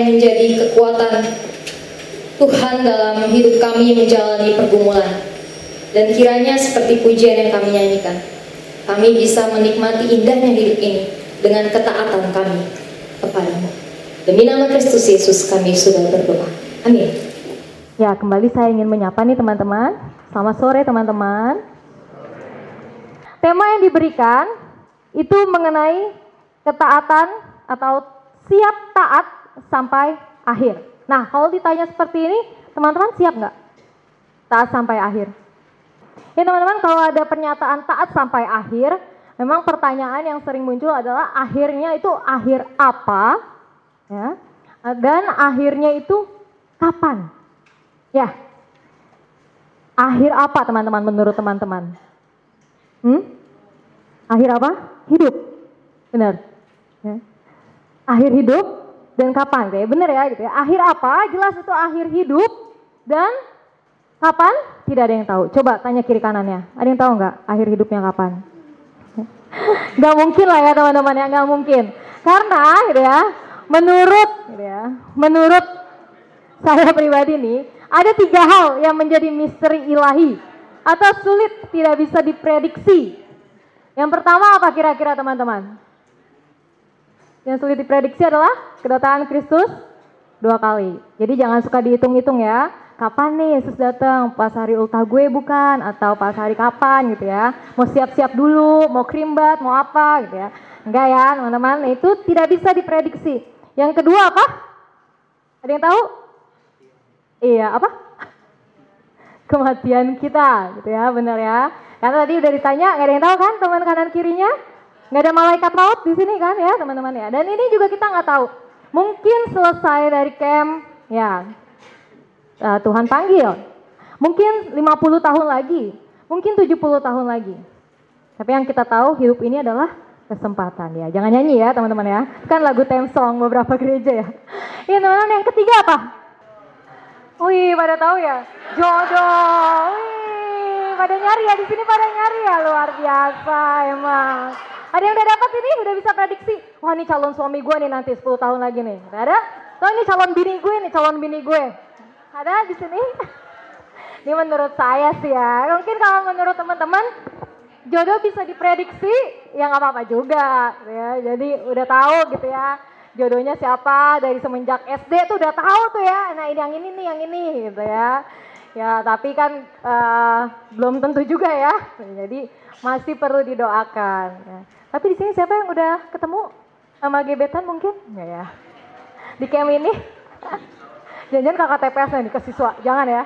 yang menjadi kekuatan Tuhan dalam hidup kami menjalani pergumulan. Dan kiranya seperti pujian yang kami nyanyikan, kami bisa menikmati indahnya hidup ini dengan ketaatan kami kepadamu. Demi nama Kristus Yesus kami sudah berdoa. Amin. Ya, kembali saya ingin menyapa nih teman-teman. Selamat sore teman-teman. Tema yang diberikan itu mengenai ketaatan atau siap taat sampai akhir. Nah, kalau ditanya seperti ini, teman-teman siap nggak? Taat sampai akhir. Ya teman-teman, kalau ada pernyataan taat sampai akhir, memang pertanyaan yang sering muncul adalah akhirnya itu akhir apa? Ya. Dan akhirnya itu kapan? Ya. Akhir apa teman-teman menurut teman-teman? Hmm? Akhir apa? Hidup. Benar. Ya. Akhir hidup dan kapan? Kayak benar ya gitu ya. Akhir apa? Jelas itu akhir hidup dan kapan? Tidak ada yang tahu. Coba tanya kiri kanannya. Ada yang tahu nggak akhir hidupnya kapan? Gak mungkin lah ya teman-teman ya, gak mungkin. Karena gitu ya, menurut gitu ya, menurut saya pribadi nih, ada tiga hal yang menjadi misteri ilahi atau sulit tidak bisa diprediksi. Yang pertama apa kira-kira teman-teman? Yang sulit diprediksi adalah kedatangan Kristus dua kali. Jadi jangan suka dihitung-hitung ya. Kapan nih Yesus datang? Pas hari ultah gue bukan? Atau pas hari kapan gitu ya? Mau siap-siap dulu, mau krimbat, mau apa gitu ya? Enggak ya teman-teman, itu tidak bisa diprediksi. Yang kedua apa? Ada yang tahu? Iya, apa? Kematian kita, gitu ya, benar ya. Karena tadi udah ditanya, nggak ada yang tahu kan teman kanan kirinya? Nggak ada malaikat maut di sini kan ya teman-teman ya. Dan ini juga kita nggak tahu. Mungkin selesai dari camp, ya uh, Tuhan panggil. Mungkin 50 tahun lagi, mungkin 70 tahun lagi. Tapi yang kita tahu hidup ini adalah kesempatan ya. Jangan nyanyi ya teman-teman ya. Kan lagu theme song beberapa gereja ya. Iya teman-teman yang ketiga apa? Wih pada tahu ya? Jodoh. Wih pada nyari ya di sini pada nyari ya luar biasa emang. Ada yang udah dapat ini udah bisa prediksi. Wah ini calon suami gue nih nanti 10 tahun lagi nih. Gak ada? Oh ini calon bini gue nih calon bini gue. Ada di sini? Ini menurut saya sih ya. Mungkin kalau menurut teman-teman jodoh bisa diprediksi ya nggak apa-apa juga ya. Jadi udah tahu gitu ya jodohnya siapa dari semenjak SD tuh udah tahu tuh ya. Nah ini yang ini nih yang ini gitu ya. Ya tapi kan uh, belum tentu juga ya. Jadi masih perlu didoakan. Ya. Tapi di sini siapa yang udah ketemu sama gebetan mungkin? Enggak ya. Di camp ini? Jangan-jangan kakak TPS nih ke siswa, jangan ya.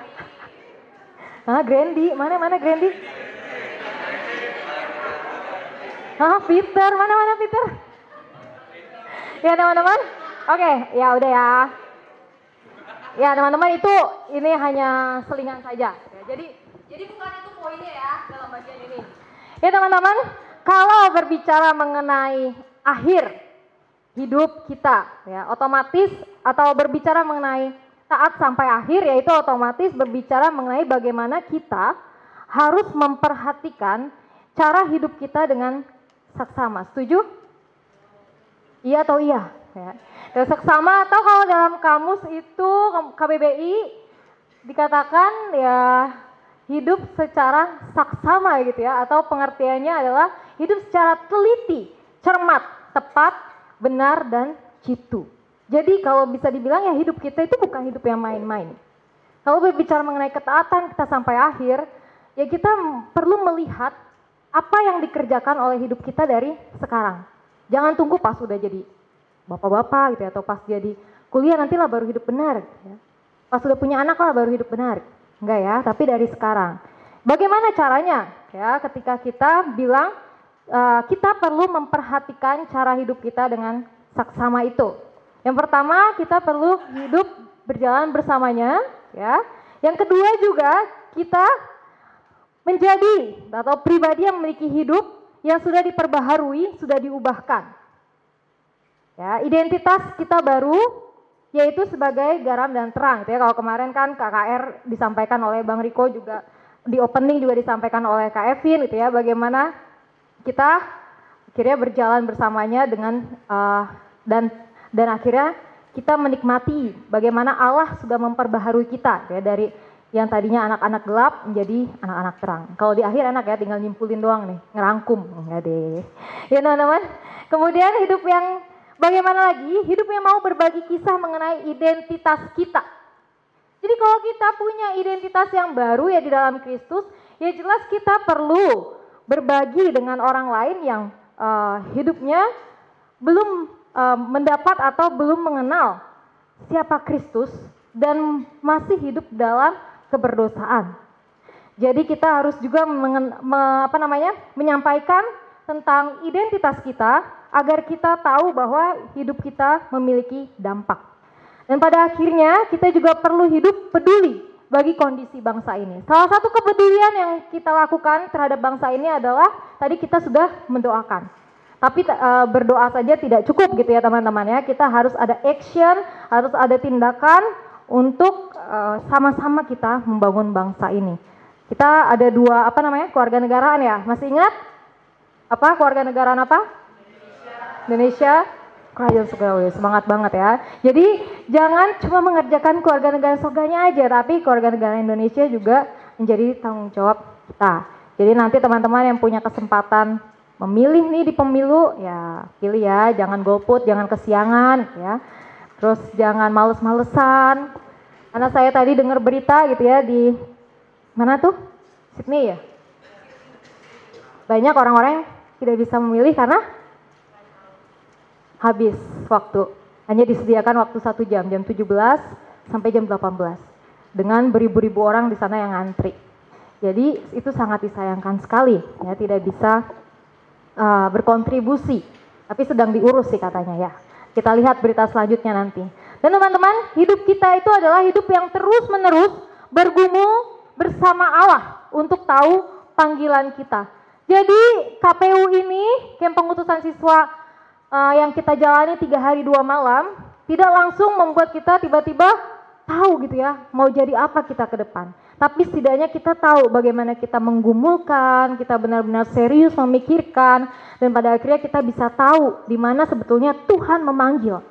Ah, Grandi, mana mana Grandi? Ah, Peter, mana mana Peter? Ya teman-teman, oke, ya udah ya. Ya teman-teman itu ini hanya selingan saja. Ya, jadi jadi bukan itu poinnya ya dalam bagian ini. Ya teman-teman, kalau berbicara mengenai akhir hidup kita, ya otomatis atau berbicara mengenai taat sampai akhir yaitu otomatis berbicara mengenai bagaimana kita harus memperhatikan cara hidup kita dengan saksama. Setuju? Iya atau iya? Ya. Dan saksama atau kalau dalam kamus itu KBBI dikatakan ya hidup secara saksama gitu ya atau pengertiannya adalah hidup secara teliti, cermat, tepat, benar dan jitu. Jadi kalau bisa dibilang ya hidup kita itu bukan hidup yang main-main. Kalau berbicara mengenai ketaatan kita sampai akhir, ya kita perlu melihat apa yang dikerjakan oleh hidup kita dari sekarang. Jangan tunggu pas sudah jadi bapak-bapak gitu ya, atau pas jadi kuliah nantilah baru hidup benar. Gitu ya. Pas sudah punya anak lah baru hidup benar. Enggak ya, tapi dari sekarang. Bagaimana caranya? Ya, ketika kita bilang uh, kita perlu memperhatikan cara hidup kita dengan saksama itu. Yang pertama kita perlu hidup berjalan bersamanya, ya. Yang kedua juga kita menjadi atau pribadi yang memiliki hidup yang sudah diperbaharui, sudah diubahkan. Ya, identitas kita baru yaitu sebagai garam dan terang. Gitu ya. Kalau kemarin kan KKR disampaikan oleh Bang Riko juga di opening juga disampaikan oleh Kak Evin gitu ya, bagaimana kita akhirnya berjalan bersamanya dengan uh, dan dan akhirnya kita menikmati bagaimana Allah sudah memperbaharui kita ya dari yang tadinya anak-anak gelap menjadi anak-anak terang. Kalau di akhir enak ya tinggal nyimpulin doang nih, ngerangkum. Enggak deh. Ya teman-teman. Kemudian hidup yang bagaimana lagi? Hidup yang mau berbagi kisah mengenai identitas kita. Jadi kalau kita punya identitas yang baru ya di dalam Kristus, ya jelas kita perlu berbagi dengan orang lain yang uh, hidupnya belum uh, mendapat atau belum mengenal siapa Kristus dan masih hidup dalam keberdosaan. Jadi kita harus juga mengen, me, apa namanya, menyampaikan tentang identitas kita agar kita tahu bahwa hidup kita memiliki dampak. Dan pada akhirnya kita juga perlu hidup peduli bagi kondisi bangsa ini. Salah satu kepedulian yang kita lakukan terhadap bangsa ini adalah tadi kita sudah mendoakan. Tapi uh, berdoa saja tidak cukup gitu ya teman-teman ya. Kita harus ada action, harus ada tindakan untuk uh, sama-sama kita membangun bangsa ini. Kita ada dua apa namanya keluarga negaraan ya. Masih ingat apa keluarga negaraan apa? Indonesia. Kerajaan surgawi, semangat banget ya. Jadi jangan cuma mengerjakan keluarga negara surganya aja, tapi keluarga negara Indonesia juga menjadi tanggung jawab kita. Jadi nanti teman-teman yang punya kesempatan memilih nih di pemilu ya pilih ya jangan golput jangan kesiangan ya terus jangan males-malesan karena saya tadi dengar berita gitu ya di mana tuh Sydney ya banyak orang-orang yang tidak bisa memilih karena habis waktu hanya disediakan waktu satu jam jam 17 sampai jam 18 dengan beribu-ribu orang di sana yang ngantri jadi itu sangat disayangkan sekali ya tidak bisa uh, berkontribusi, tapi sedang diurus sih katanya ya. Kita lihat berita selanjutnya nanti. Dan teman-teman, hidup kita itu adalah hidup yang terus-menerus bergumul bersama Allah untuk tahu panggilan kita. Jadi KPU ini, camp pengutusan siswa uh, yang kita jalani tiga hari dua malam, tidak langsung membuat kita tiba-tiba tahu gitu ya, mau jadi apa kita ke depan. Tapi setidaknya kita tahu bagaimana kita menggumulkan, kita benar-benar serius memikirkan, dan pada akhirnya kita bisa tahu di mana sebetulnya Tuhan memanggil.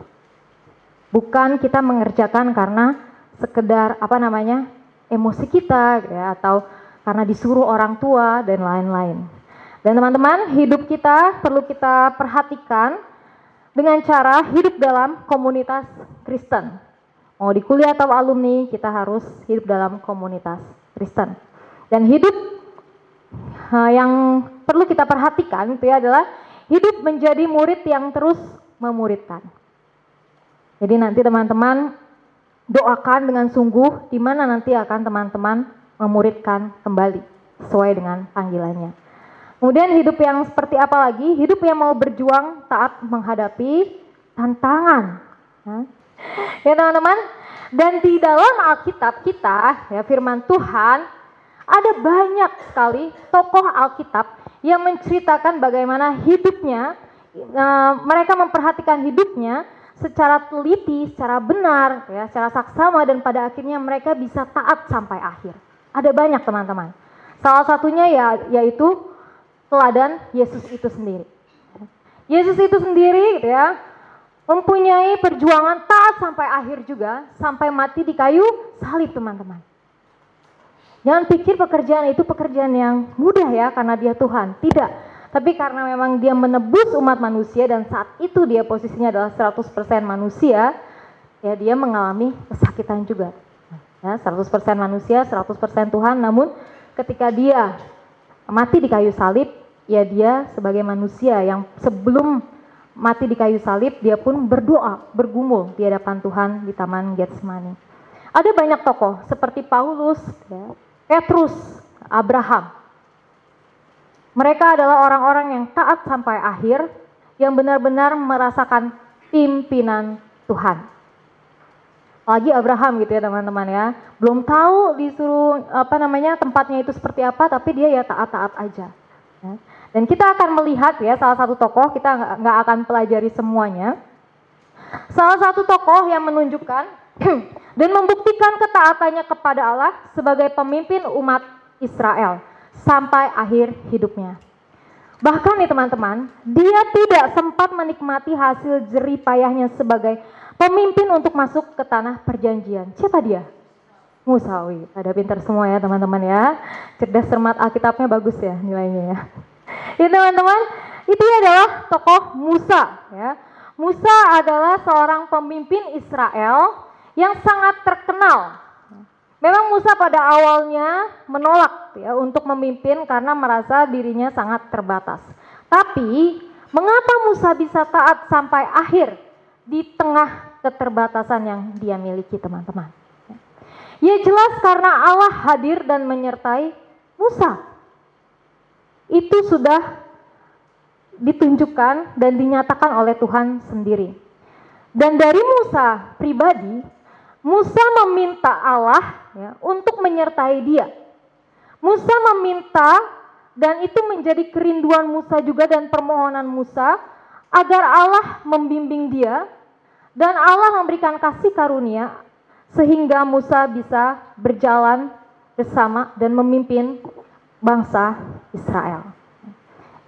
Bukan kita mengerjakan karena sekedar apa namanya emosi kita, gitu ya, atau karena disuruh orang tua dan lain-lain. Dan teman-teman, hidup kita perlu kita perhatikan dengan cara hidup dalam komunitas Kristen. Mau di kuliah atau alumni, kita harus hidup dalam komunitas Kristen. Dan hidup uh, yang perlu kita perhatikan itu ya adalah hidup menjadi murid yang terus memuridkan. Jadi nanti teman-teman doakan dengan sungguh di mana nanti akan teman-teman memuridkan kembali sesuai dengan panggilannya. Kemudian hidup yang seperti apa lagi? Hidup yang mau berjuang taat menghadapi tantangan. Ya teman-teman, dan di dalam Alkitab kita, ya firman Tuhan, ada banyak sekali tokoh Alkitab yang menceritakan bagaimana hidupnya, e, mereka memperhatikan hidupnya secara teliti, secara benar, ya, secara saksama dan pada akhirnya mereka bisa taat sampai akhir. Ada banyak teman-teman. Salah satunya ya yaitu teladan Yesus itu sendiri. Yesus itu sendiri gitu ya, mempunyai perjuangan taat sampai akhir juga, sampai mati di kayu salib teman-teman. Jangan pikir pekerjaan itu pekerjaan yang mudah ya karena dia Tuhan. Tidak. Tapi karena memang dia menebus umat manusia dan saat itu dia posisinya adalah 100% manusia, ya dia mengalami kesakitan juga. Ya, 100% manusia, 100% Tuhan, namun ketika dia mati di kayu salib, ya dia sebagai manusia yang sebelum mati di kayu salib, dia pun berdoa, bergumul di hadapan Tuhan di Taman Getsemani. Ada banyak tokoh seperti Paulus, ya, Petrus, Abraham. Mereka adalah orang-orang yang taat sampai akhir, yang benar-benar merasakan pimpinan Tuhan. Lagi Abraham gitu ya teman-teman ya, belum tahu disuruh apa namanya tempatnya itu seperti apa, tapi dia ya taat-taat aja. Ya. Dan kita akan melihat ya salah satu tokoh kita nggak- akan pelajari semuanya. Salah satu tokoh yang menunjukkan dan membuktikan ketaatannya kepada Allah sebagai pemimpin umat Israel sampai akhir hidupnya. Bahkan nih teman-teman, dia tidak sempat menikmati hasil jerih payahnya sebagai pemimpin untuk masuk ke tanah perjanjian. Siapa dia? Musawi. Pada pintar semua ya teman-teman ya. Cerdas cermat Alkitabnya bagus ya nilainya ya. Ya teman-teman, itu adalah tokoh Musa ya. Musa adalah seorang pemimpin Israel yang sangat terkenal. Memang Musa pada awalnya menolak ya untuk memimpin karena merasa dirinya sangat terbatas. Tapi mengapa Musa bisa taat sampai akhir di tengah keterbatasan yang dia miliki teman-teman? Ya jelas karena Allah hadir dan menyertai Musa. Itu sudah ditunjukkan dan dinyatakan oleh Tuhan sendiri. Dan dari Musa pribadi, Musa meminta Allah ya, untuk menyertai dia. Musa meminta dan itu menjadi kerinduan Musa juga dan permohonan Musa agar Allah membimbing dia dan Allah memberikan kasih karunia sehingga Musa bisa berjalan bersama dan memimpin bangsa Israel.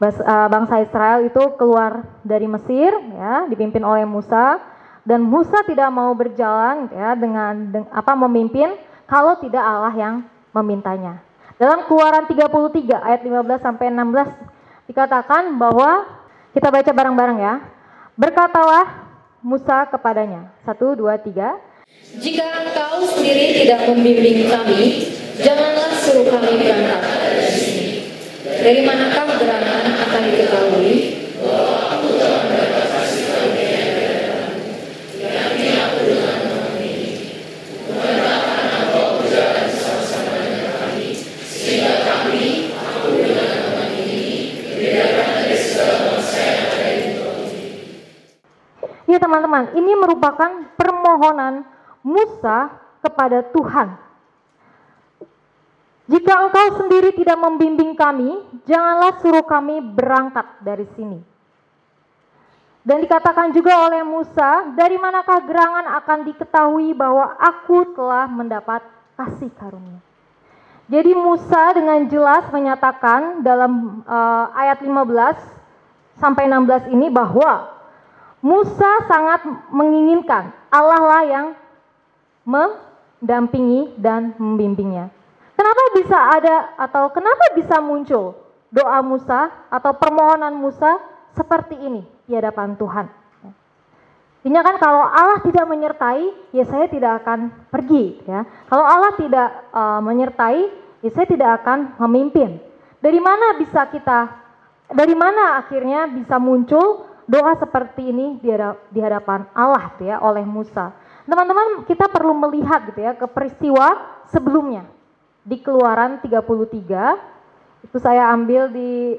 Eh, Bangsa Israel itu keluar dari Mesir ya, dipimpin oleh Musa dan Musa tidak mau berjalan ya dengan deng- apa memimpin kalau tidak Allah yang memintanya. Dalam Keluaran 33 ayat 15 sampai 16 dikatakan bahwa kita baca bareng-bareng ya. Berkatalah Musa kepadanya. Satu, dua, tiga. Jika engkau sendiri tidak membimbing kami, janganlah suruh kami berangkat dari manakah gerangan akan diketahui? Ya teman-teman, ini merupakan permohonan Musa kepada Tuhan. Jika engkau sendiri tidak membimbing kami, janganlah suruh kami berangkat dari sini. Dan dikatakan juga oleh Musa, dari manakah gerangan akan diketahui bahwa aku telah mendapat kasih karunia. Jadi Musa dengan jelas menyatakan dalam eh, ayat 15 sampai 16 ini bahwa Musa sangat menginginkan Allah lah yang mendampingi dan membimbingnya. Kenapa bisa ada atau kenapa bisa muncul doa Musa atau permohonan Musa seperti ini di hadapan Tuhan? Intinya kan kalau Allah tidak menyertai, ya saya tidak akan pergi ya. Kalau Allah tidak eh, menyertai, ya saya tidak akan memimpin. Dari mana bisa kita dari mana akhirnya bisa muncul doa seperti ini di hada- di hadapan Allah tuh ya oleh Musa. Teman-teman, kita perlu melihat gitu ya ke peristiwa sebelumnya. Di Keluaran 33 itu saya ambil di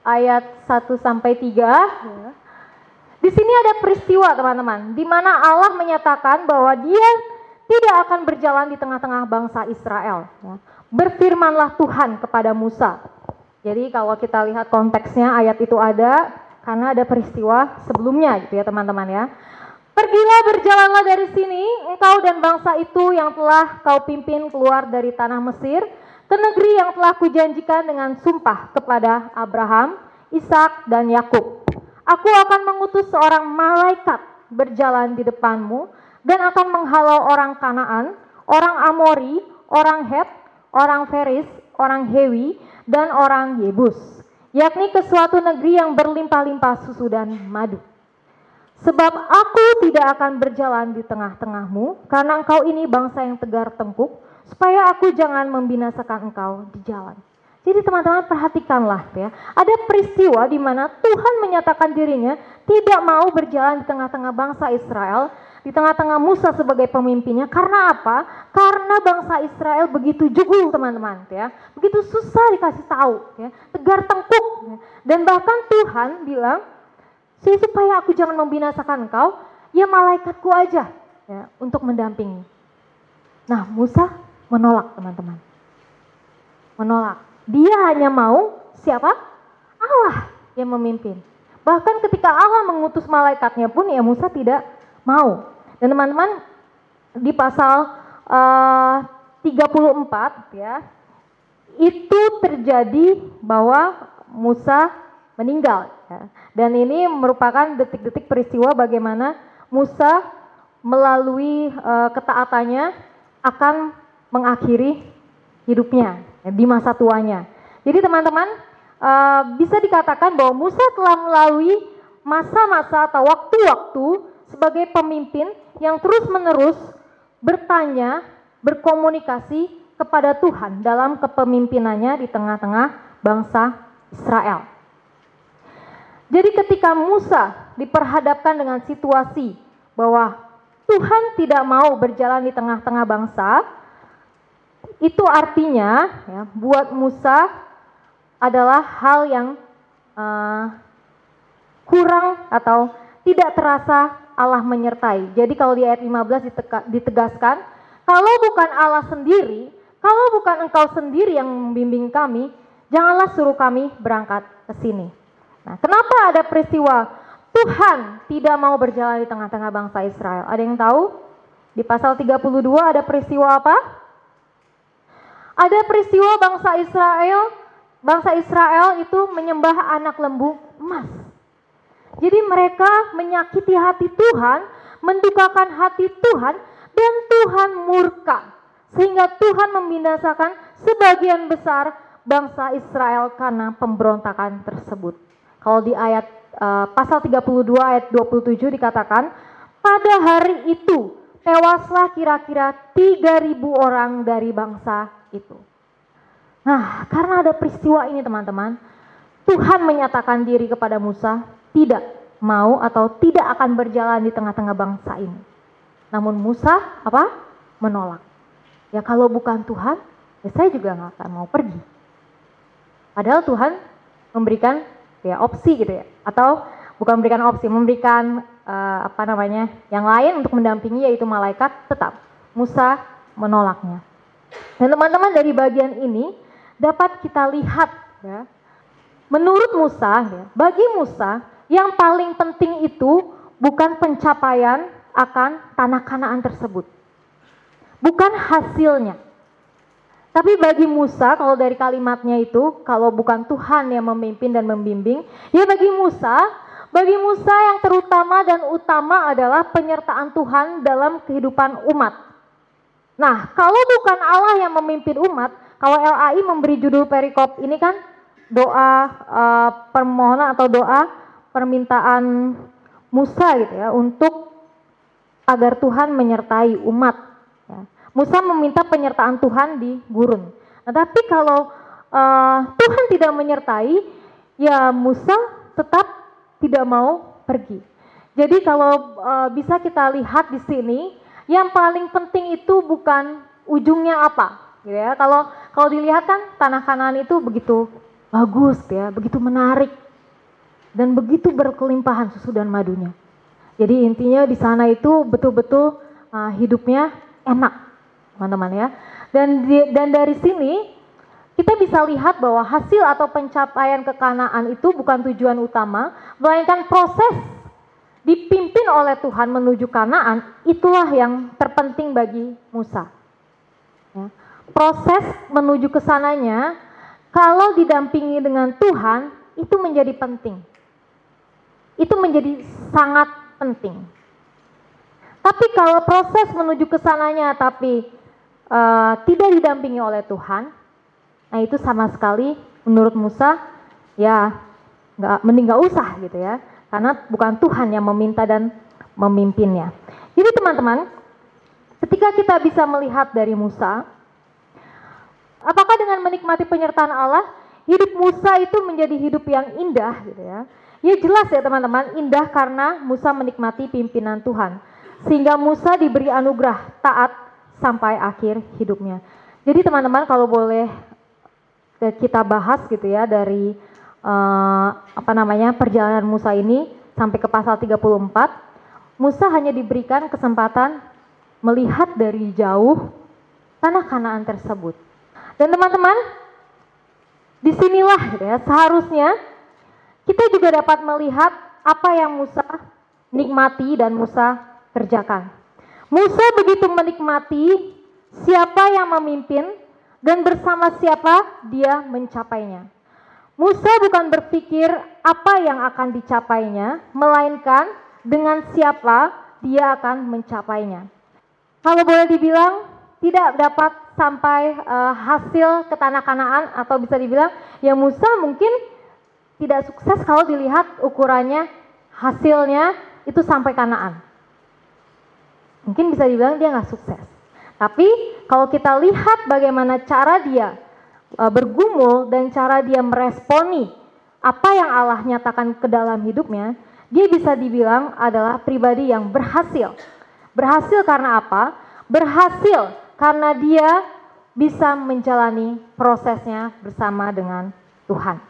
ayat 1 sampai 3 ya. Di sini ada peristiwa teman-teman, di mana Allah menyatakan bahwa Dia tidak akan berjalan di tengah-tengah bangsa Israel. ya. Berfirmanlah Tuhan kepada Musa. Jadi kalau kita lihat konteksnya ayat itu ada karena ada peristiwa sebelumnya gitu ya teman-teman ya. Pergilah berjalanlah dari sini engkau dan bangsa itu yang telah kau pimpin keluar dari tanah Mesir ke negeri yang telah kujanjikan dengan sumpah kepada Abraham, Ishak dan Yakub. Aku akan mengutus seorang malaikat berjalan di depanmu dan akan menghalau orang Kanaan, orang Amori, orang Het, orang Feris, orang Hewi, dan orang Yebus, yakni ke suatu negeri yang berlimpah-limpah susu dan madu. Sebab aku tidak akan berjalan di tengah-tengahmu, karena engkau ini bangsa yang tegar tengkuk, supaya aku jangan membinasakan engkau di jalan. Jadi teman-teman perhatikanlah ya, ada peristiwa di mana Tuhan menyatakan dirinya tidak mau berjalan di tengah-tengah bangsa Israel, di tengah-tengah Musa sebagai pemimpinnya. Karena apa? Karena bangsa Israel begitu jugul teman-teman ya, begitu susah dikasih tahu ya, tegar tengkuk. ya. Dan bahkan Tuhan bilang, "Si- supaya aku jangan membinasakan engkau, ya malaikatku aja ya, untuk mendampingi. Nah Musa menolak teman-teman menolak. Dia hanya mau siapa? Allah yang memimpin. Bahkan ketika Allah mengutus malaikatnya pun ya Musa tidak mau. Dan teman-teman di pasal uh, 34 ya itu terjadi bahwa Musa meninggal. Dan ini merupakan detik-detik peristiwa bagaimana Musa melalui uh, ketaatannya akan mengakhiri hidupnya ya, di masa tuanya. Jadi teman-teman uh, bisa dikatakan bahwa Musa telah melalui masa-masa atau waktu-waktu sebagai pemimpin yang terus-menerus bertanya, berkomunikasi kepada Tuhan dalam kepemimpinannya di tengah-tengah bangsa Israel. Jadi ketika Musa diperhadapkan dengan situasi bahwa Tuhan tidak mau berjalan di tengah-tengah bangsa, itu artinya ya, buat Musa adalah hal yang uh, kurang atau tidak terasa Allah menyertai. Jadi kalau di ayat 15 ditegaskan, kalau bukan Allah sendiri, kalau bukan engkau sendiri yang membimbing kami, janganlah suruh kami berangkat ke sini. Nah, kenapa ada peristiwa Tuhan tidak mau berjalan di tengah-tengah bangsa Israel? Ada yang tahu? Di pasal 32 ada peristiwa apa? Ada peristiwa bangsa Israel, bangsa Israel itu menyembah anak lembu emas. Jadi mereka menyakiti hati Tuhan, mendukakan hati Tuhan, dan Tuhan murka. Sehingga Tuhan membinasakan sebagian besar bangsa Israel karena pemberontakan tersebut. Kalau di ayat uh, pasal 32 ayat 27 dikatakan, pada hari itu tewaslah kira-kira 3000 orang dari bangsa itu. Nah, karena ada peristiwa ini teman-teman, Tuhan menyatakan diri kepada Musa tidak mau atau tidak akan berjalan di tengah-tengah bangsa ini. Namun Musa apa? Menolak. Ya kalau bukan Tuhan, ya saya juga nggak akan mau pergi. Padahal Tuhan memberikan ya opsi gitu ya, atau bukan memberikan opsi, memberikan uh, apa namanya yang lain untuk mendampingi yaitu malaikat. Tetap Musa menolaknya. Dan teman-teman dari bagian ini dapat kita lihat ya. Menurut Musa, ya, bagi Musa yang paling penting itu bukan pencapaian akan tanah kanaan tersebut. Bukan hasilnya. Tapi bagi Musa, kalau dari kalimatnya itu, kalau bukan Tuhan yang memimpin dan membimbing, ya bagi Musa, bagi Musa yang terutama dan utama adalah penyertaan Tuhan dalam kehidupan umat. Nah, kalau bukan Allah yang memimpin umat, kalau LAI memberi judul perikop ini kan doa uh, permohonan atau doa permintaan Musa gitu ya untuk agar Tuhan menyertai umat. Musa meminta penyertaan Tuhan di gurun. Nah, tapi kalau uh, Tuhan tidak menyertai, ya Musa tetap tidak mau pergi. Jadi kalau uh, bisa kita lihat di sini, yang paling penting itu bukan ujungnya apa, gitu ya. Kalau kalau dilihat kan tanah kanan itu begitu bagus ya, begitu menarik dan begitu berkelimpahan susu dan madunya. Jadi intinya di sana itu betul-betul uh, hidupnya enak, teman-teman ya. Dan di, dan dari sini kita bisa lihat bahwa hasil atau pencapaian kekanaan itu bukan tujuan utama, melainkan proses dipimpin oleh Tuhan menuju Kanaan itulah yang terpenting bagi Musa. Ya proses menuju ke sananya kalau didampingi dengan Tuhan itu menjadi penting. Itu menjadi sangat penting. Tapi kalau proses menuju ke sananya tapi uh, tidak didampingi oleh Tuhan, nah itu sama sekali menurut Musa ya nggak mending nggak usah gitu ya, karena bukan Tuhan yang meminta dan memimpinnya. Jadi teman-teman, ketika kita bisa melihat dari Musa, Apakah dengan menikmati penyertaan Allah, hidup Musa itu menjadi hidup yang indah gitu ya? Ya jelas ya teman-teman, indah karena Musa menikmati pimpinan Tuhan. Sehingga Musa diberi anugerah taat sampai akhir hidupnya. Jadi teman-teman kalau boleh kita bahas gitu ya dari uh, apa namanya perjalanan Musa ini sampai ke pasal 34, Musa hanya diberikan kesempatan melihat dari jauh tanah Kanaan tersebut. Dan teman-teman, di sinilah gitu ya, seharusnya kita juga dapat melihat apa yang Musa nikmati dan Musa kerjakan. Musa begitu menikmati siapa yang memimpin dan bersama siapa dia mencapainya. Musa bukan berpikir apa yang akan dicapainya, melainkan dengan siapa dia akan mencapainya. Kalau boleh dibilang, tidak dapat sampai uh, hasil ke tanah kanaan atau bisa dibilang ya Musa mungkin tidak sukses kalau dilihat ukurannya hasilnya itu sampai kanaan. Mungkin bisa dibilang dia nggak sukses. Tapi kalau kita lihat bagaimana cara dia E, bergumul dan cara dia meresponi apa yang Allah nyatakan ke dalam hidupnya, dia bisa dibilang adalah pribadi yang berhasil. Berhasil karena apa? Berhasil karena dia bisa menjalani prosesnya bersama dengan Tuhan.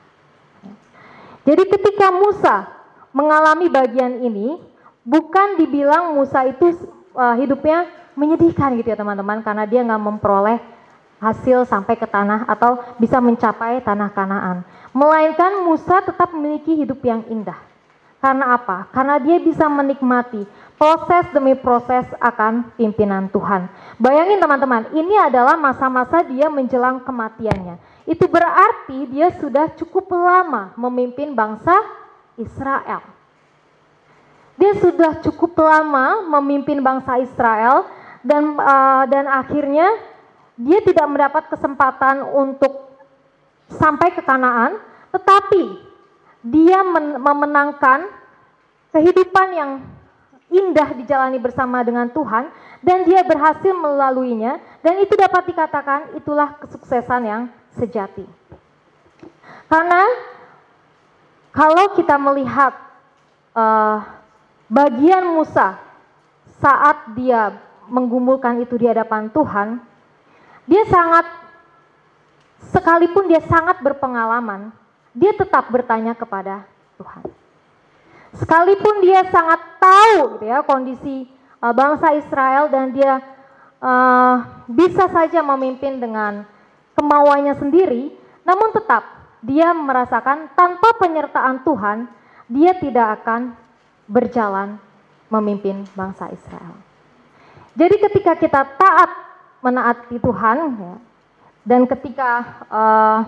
Jadi ketika Musa mengalami bagian ini, bukan dibilang Musa itu uh, hidupnya menyedihkan gitu ya teman-teman, karena dia nggak memperoleh hasil sampai ke tanah atau bisa mencapai tanah Kanaan. Melainkan Musa tetap memiliki hidup yang indah. Karena apa? Karena dia bisa menikmati proses demi proses akan pimpinan Tuhan. Bayangin teman-teman, ini adalah masa-masa dia menjelang kematiannya. Itu berarti dia sudah cukup lama memimpin bangsa Israel. Dia sudah cukup lama memimpin bangsa Israel dan uh, dan akhirnya dia tidak mendapat kesempatan untuk sampai ke Kanaan, tetapi dia memenangkan kehidupan yang indah dijalani bersama dengan Tuhan dan dia berhasil melaluinya dan itu dapat dikatakan itulah kesuksesan yang sejati. Karena kalau kita melihat uh, bagian Musa saat dia menggumulkan itu di hadapan Tuhan, dia sangat, sekalipun dia sangat berpengalaman, dia tetap bertanya kepada Tuhan. Sekalipun dia sangat tahu gitu ya kondisi uh, bangsa Israel dan dia uh, bisa saja memimpin dengan kemauannya sendiri, namun tetap dia merasakan tanpa penyertaan Tuhan, dia tidak akan berjalan memimpin bangsa Israel. Jadi ketika kita taat menaati Tuhan ya, dan ketika uh,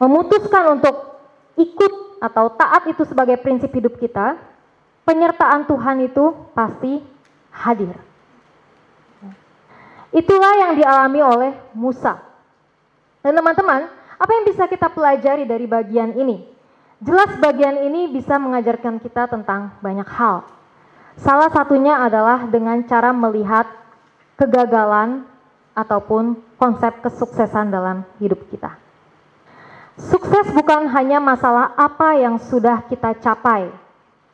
memutuskan untuk ikut atau taat itu sebagai prinsip hidup kita, penyertaan Tuhan itu pasti hadir. Itulah yang dialami oleh Musa. Dan teman-teman, apa yang bisa kita pelajari dari bagian ini? Jelas bagian ini bisa mengajarkan kita tentang banyak hal. Salah satunya adalah dengan cara melihat kegagalan ataupun konsep kesuksesan dalam hidup kita. Sukses bukan hanya masalah apa yang sudah kita capai,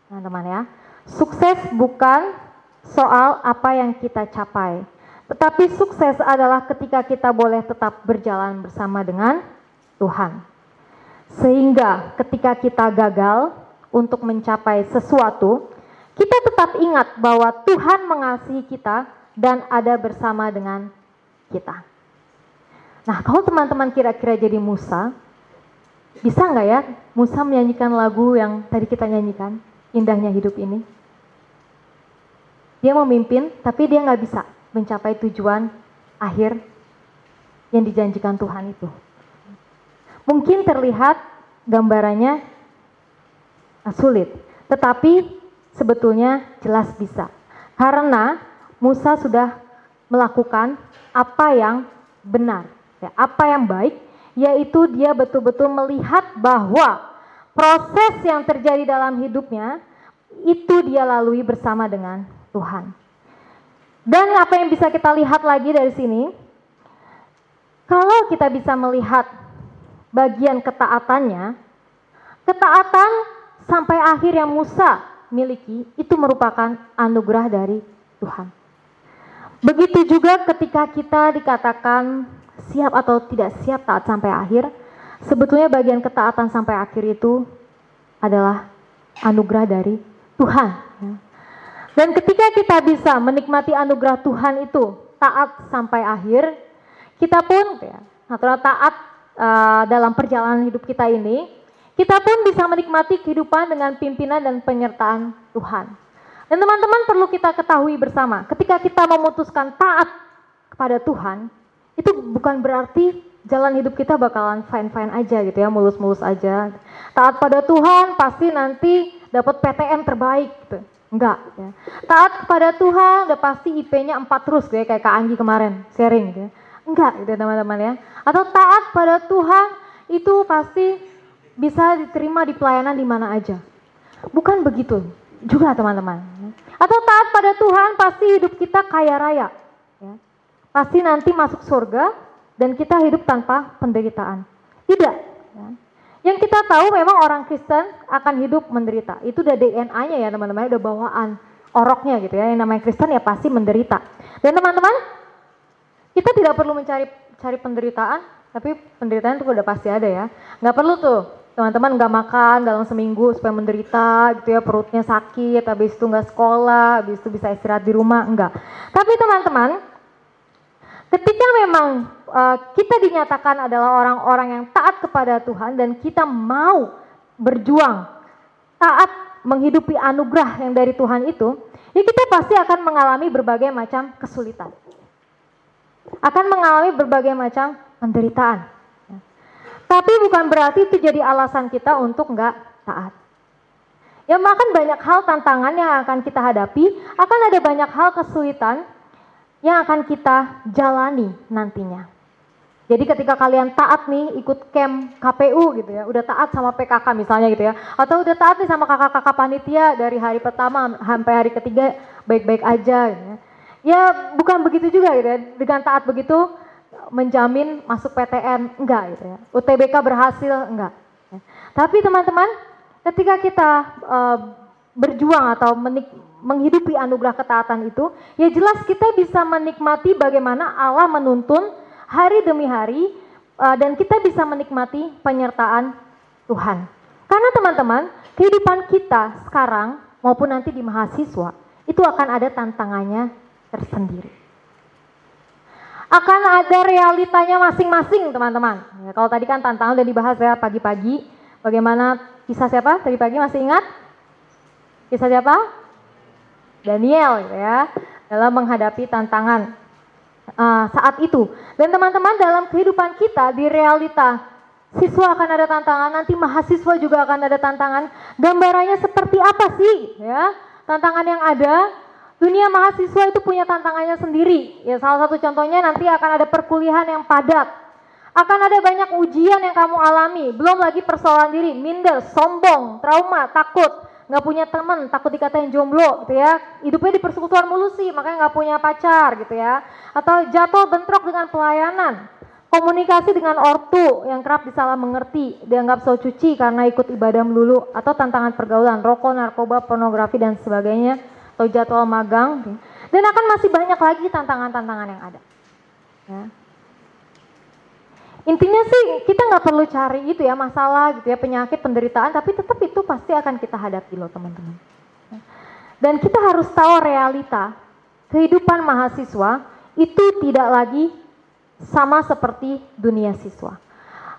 teman-teman ya. Sukses bukan soal apa yang kita capai, tetapi sukses adalah ketika kita boleh tetap berjalan bersama dengan Tuhan. Sehingga ketika kita gagal untuk mencapai sesuatu, kita tetap ingat bahwa Tuhan mengasihi kita dan ada bersama dengan kita. Nah, kalau teman-teman kira-kira jadi Musa, bisa nggak ya Musa menyanyikan lagu yang tadi kita nyanyikan, indahnya hidup ini? Dia memimpin, tapi dia nggak bisa mencapai tujuan akhir yang dijanjikan Tuhan itu. Mungkin terlihat gambarannya sulit, tetapi sebetulnya jelas bisa. Karena Musa sudah melakukan apa yang benar, ya, apa yang baik, yaitu dia betul-betul melihat bahwa proses yang terjadi dalam hidupnya itu dia lalui bersama dengan Tuhan. Dan apa yang bisa kita lihat lagi dari sini, kalau kita bisa melihat bagian ketaatannya, ketaatan sampai akhir yang Musa miliki itu merupakan anugerah dari Tuhan. Begitu juga ketika kita dikatakan siap atau tidak siap taat sampai akhir, sebetulnya bagian ketaatan sampai akhir itu adalah anugerah dari Tuhan. Ya. Dan ketika kita bisa menikmati anugerah Tuhan itu taat sampai akhir, kita pun ya, taat uh, dalam perjalanan hidup kita ini, kita pun bisa menikmati kehidupan dengan pimpinan dan penyertaan Tuhan. Dan teman-teman perlu kita ketahui bersama, ketika kita memutuskan taat kepada Tuhan, itu bukan berarti jalan hidup kita bakalan fine-fine aja gitu ya, mulus-mulus aja. Taat pada Tuhan pasti nanti dapat PTN terbaik gitu. Enggak. Ya. Taat kepada Tuhan udah pasti IP-nya 4 terus ya kayak Kak Anggi kemarin sharing gitu ya. Enggak gitu teman-teman ya. Atau taat pada Tuhan itu pasti bisa diterima di pelayanan di mana aja. Bukan begitu juga teman-teman. Atau taat pada Tuhan pasti hidup kita kaya raya. Ya. Pasti nanti masuk surga dan kita hidup tanpa penderitaan. Tidak. Ya. Yang kita tahu memang orang Kristen akan hidup menderita. Itu udah DNA-nya ya teman-teman, udah bawaan oroknya gitu ya. Yang namanya Kristen ya pasti menderita. Dan teman-teman, kita tidak perlu mencari cari penderitaan, tapi penderitaan itu udah pasti ada ya. Nggak perlu tuh teman-teman nggak makan dalam seminggu supaya menderita gitu ya perutnya sakit, habis itu nggak sekolah, habis itu bisa istirahat di rumah, enggak. Tapi teman-teman, ketika memang uh, kita dinyatakan adalah orang-orang yang taat kepada Tuhan dan kita mau berjuang taat menghidupi anugerah yang dari Tuhan itu, ya kita pasti akan mengalami berbagai macam kesulitan. Akan mengalami berbagai macam penderitaan. Tapi bukan berarti itu jadi alasan kita untuk enggak taat. Ya makan banyak hal tantangan yang akan kita hadapi, akan ada banyak hal kesulitan yang akan kita jalani nantinya. Jadi ketika kalian taat nih ikut camp KPU gitu ya, udah taat sama PKK misalnya gitu ya, atau udah taat nih sama kakak-kakak panitia dari hari pertama sampai hari ketiga baik-baik aja gitu ya. Ya bukan begitu juga gitu ya, dengan taat begitu menjamin masuk PTN, enggak gitu ya. UTBK berhasil, enggak. Tapi teman-teman, ketika kita uh, berjuang atau menik menghidupi anugerah ketaatan itu, ya jelas kita bisa menikmati bagaimana Allah menuntun hari demi hari uh, dan kita bisa menikmati penyertaan Tuhan. Karena teman-teman, kehidupan kita sekarang maupun nanti di mahasiswa itu akan ada tantangannya tersendiri. Akan ada realitanya masing-masing teman-teman. Ya, kalau tadi kan tantangan udah dibahas ya pagi-pagi. Bagaimana kisah siapa tadi pagi masih ingat? Kisah siapa? Daniel gitu ya dalam menghadapi tantangan uh, saat itu. Dan teman-teman dalam kehidupan kita di realita siswa akan ada tantangan, nanti mahasiswa juga akan ada tantangan. Gambarannya seperti apa sih ya? Tantangan yang ada Dunia mahasiswa itu punya tantangannya sendiri. Ya salah satu contohnya nanti akan ada perkuliahan yang padat. Akan ada banyak ujian yang kamu alami, belum lagi persoalan diri, minder, sombong, trauma, takut nggak punya teman, takut dikatain jomblo gitu ya. Hidupnya di persekutuan mulu sih, makanya nggak punya pacar gitu ya. Atau jatuh bentrok dengan pelayanan. Komunikasi dengan ortu yang kerap disalah mengerti, dianggap so cuci karena ikut ibadah melulu, atau tantangan pergaulan, rokok, narkoba, pornografi, dan sebagainya, atau jadwal magang. Dan akan masih banyak lagi tantangan-tantangan yang ada. Ya. Intinya sih kita nggak perlu cari itu ya masalah gitu ya penyakit penderitaan tapi tetap itu pasti akan kita hadapi loh teman-teman. Dan kita harus tahu realita kehidupan mahasiswa itu tidak lagi sama seperti dunia siswa.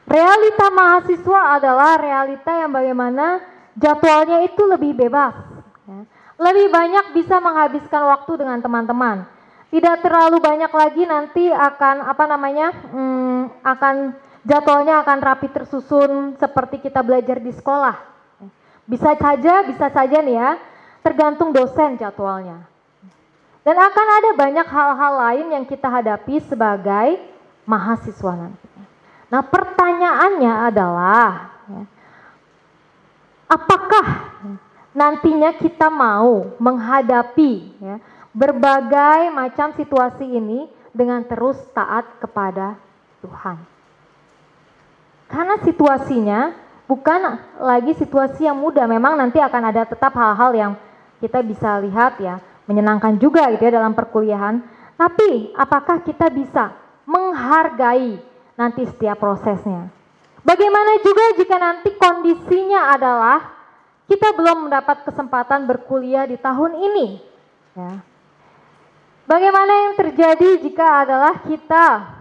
Realita mahasiswa adalah realita yang bagaimana jadwalnya itu lebih bebas. Ya. Lebih banyak bisa menghabiskan waktu dengan teman-teman. Tidak terlalu banyak lagi nanti akan apa namanya hmm, akan jadwalnya akan rapi tersusun seperti kita belajar di sekolah. Bisa saja bisa saja nih ya tergantung dosen jadwalnya. Dan akan ada banyak hal-hal lain yang kita hadapi sebagai mahasiswa nanti. Nah pertanyaannya adalah ya, apakah nantinya kita mau menghadapi ya, berbagai macam situasi ini dengan terus taat kepada Tuhan. Karena situasinya bukan lagi situasi yang mudah, memang nanti akan ada tetap hal-hal yang kita bisa lihat ya, menyenangkan juga gitu ya dalam perkuliahan. Tapi apakah kita bisa menghargai nanti setiap prosesnya? Bagaimana juga jika nanti kondisinya adalah kita belum mendapat kesempatan berkuliah di tahun ini? Ya, Bagaimana yang terjadi jika adalah kita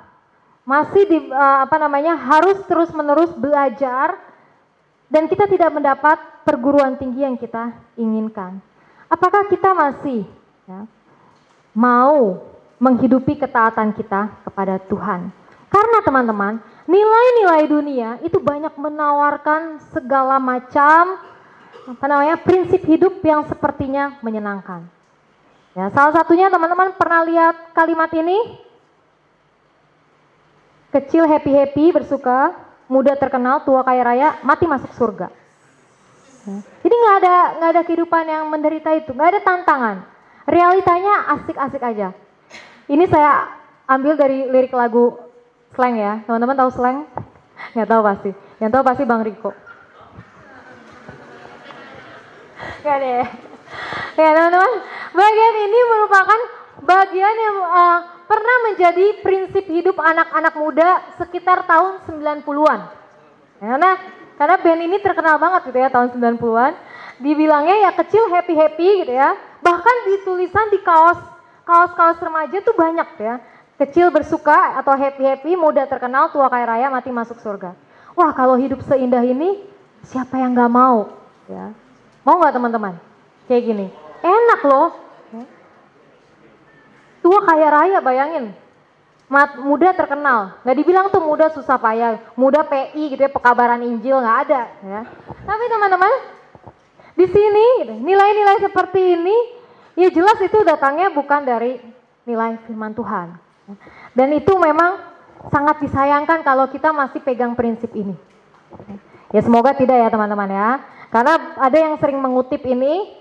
masih di uh, apa namanya harus terus-menerus belajar dan kita tidak mendapat perguruan tinggi yang kita inginkan. Apakah kita masih ya, mau menghidupi ketaatan kita kepada Tuhan? Karena teman-teman, nilai-nilai dunia itu banyak menawarkan segala macam apa namanya prinsip hidup yang sepertinya menyenangkan. Ya, salah satunya teman-teman pernah lihat kalimat ini? Kecil happy-happy bersuka, muda terkenal, tua kaya raya, mati masuk surga. Ya. Jadi nggak ada nggak ada kehidupan yang menderita itu, nggak ada tantangan. Realitanya asik-asik aja. Ini saya ambil dari lirik lagu slang ya, teman-teman tahu slang? Nggak tahu pasti. Yang tahu pasti Bang Riko. Gak deh. Ya teman-teman, bagian ini merupakan bagian yang uh, pernah menjadi prinsip hidup anak-anak muda sekitar tahun 90-an. Karena karena band ini terkenal banget gitu ya tahun 90-an. Dibilangnya ya kecil happy-happy gitu ya. Bahkan di tulisan di kaos kaos-kaos remaja tuh banyak ya. Kecil bersuka atau happy-happy, muda terkenal, tua kaya raya, mati masuk surga. Wah kalau hidup seindah ini, siapa yang gak mau? Ya. Mau nggak teman-teman? Kayak gini. Enak loh. Tua kaya raya bayangin. Mat, muda terkenal. Nggak dibilang tuh muda susah payah. Muda PI gitu ya, pekabaran Injil nggak ada. Ya. Tapi teman-teman, di sini gitu, nilai-nilai seperti ini, ya jelas itu datangnya bukan dari nilai firman Tuhan. Dan itu memang sangat disayangkan kalau kita masih pegang prinsip ini. Ya semoga tidak ya teman-teman ya. Karena ada yang sering mengutip ini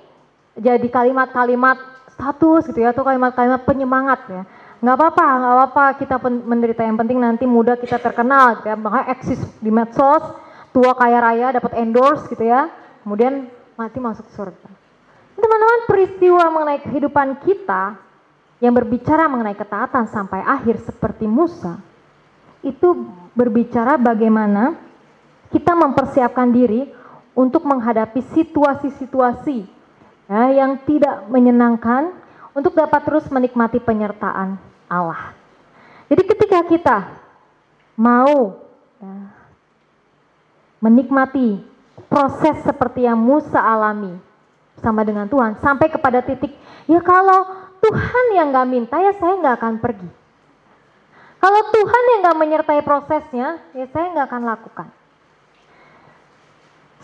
jadi kalimat-kalimat status gitu ya atau kalimat-kalimat penyemangat ya. Nggak apa-apa nggak apa-apa kita menderita. Yang penting nanti muda kita terkenal gitu ya. Makanya eksis di medsos tua kaya raya dapat endorse gitu ya. Kemudian mati masuk surga. Teman-teman peristiwa mengenai kehidupan kita yang berbicara mengenai ketaatan sampai akhir seperti Musa itu berbicara bagaimana kita mempersiapkan diri untuk menghadapi situasi-situasi ya, yang tidak menyenangkan untuk dapat terus menikmati penyertaan Allah. Jadi ketika kita mau ya, menikmati proses seperti yang Musa alami sama dengan Tuhan sampai kepada titik ya kalau Tuhan yang nggak minta ya saya nggak akan pergi. Kalau Tuhan yang nggak menyertai prosesnya ya saya nggak akan lakukan.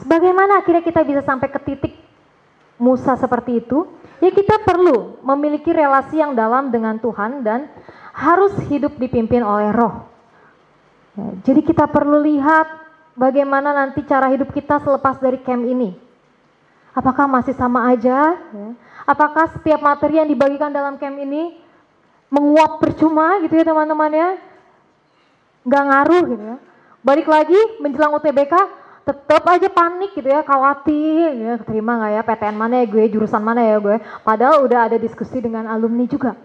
Bagaimana akhirnya kita bisa sampai ke titik Musa seperti itu, ya kita perlu memiliki relasi yang dalam dengan Tuhan dan harus hidup dipimpin oleh roh. Ya, jadi kita perlu lihat bagaimana nanti cara hidup kita selepas dari camp ini. Apakah masih sama aja? Ya? Apakah setiap materi yang dibagikan dalam camp ini menguap percuma gitu ya teman-teman ya? Gak ngaruh gitu ya. Balik lagi menjelang UTBK, tetap aja panik gitu ya, khawatir, ya, terima nggak ya PTN mana ya gue, jurusan mana ya gue. Padahal udah ada diskusi dengan alumni juga.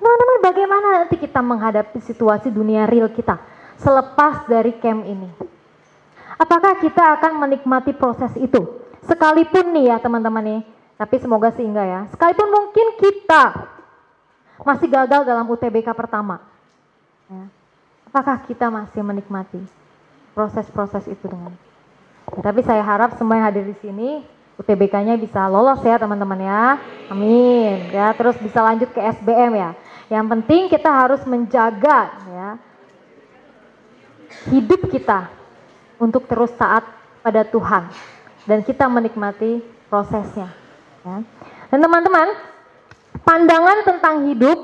Teman-teman, bagaimana nanti kita menghadapi situasi dunia real kita selepas dari camp ini? Apakah kita akan menikmati proses itu? Sekalipun nih ya teman-teman nih, tapi semoga sih enggak ya. Sekalipun mungkin kita masih gagal dalam UTBK pertama. Ya. Apakah kita masih menikmati? Proses-proses itu dengan. Ya, tapi saya harap semua yang hadir di sini UTBK-nya bisa lolos ya teman-teman ya. Amin. Ya, terus bisa lanjut ke SBM ya. Yang penting kita harus menjaga ya hidup kita untuk terus taat pada Tuhan dan kita menikmati prosesnya. Ya. Dan teman-teman, pandangan tentang hidup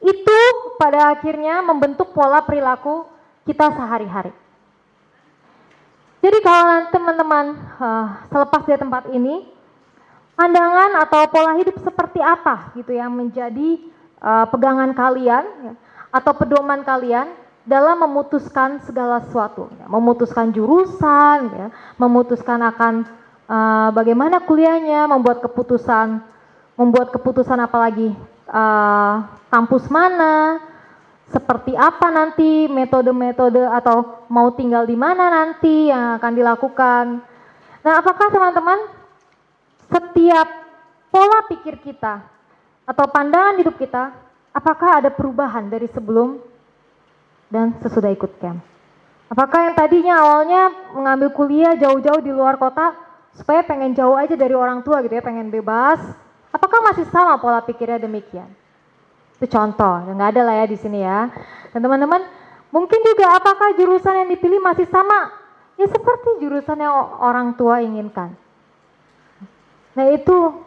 itu pada akhirnya membentuk pola perilaku kita sehari-hari. Jadi kalau teman-teman uh, selepas dari tempat ini, pandangan atau pola hidup seperti apa gitu yang menjadi uh, pegangan kalian ya, atau pedoman kalian dalam memutuskan segala sesuatu, ya, memutuskan jurusan, ya, memutuskan akan uh, bagaimana kuliahnya, membuat keputusan, membuat keputusan apalagi uh, kampus mana, seperti apa nanti metode-metode atau mau tinggal di mana nanti yang akan dilakukan. Nah, apakah teman-teman setiap pola pikir kita atau pandangan hidup kita apakah ada perubahan dari sebelum dan sesudah ikut camp? Apakah yang tadinya awalnya mengambil kuliah jauh-jauh di luar kota supaya pengen jauh aja dari orang tua gitu ya, pengen bebas, apakah masih sama pola pikirnya demikian? Itu contoh, nggak ada lah ya di sini ya. Dan teman-teman, mungkin juga apakah jurusan yang dipilih masih sama? Ya seperti jurusan yang orang tua inginkan. Nah itu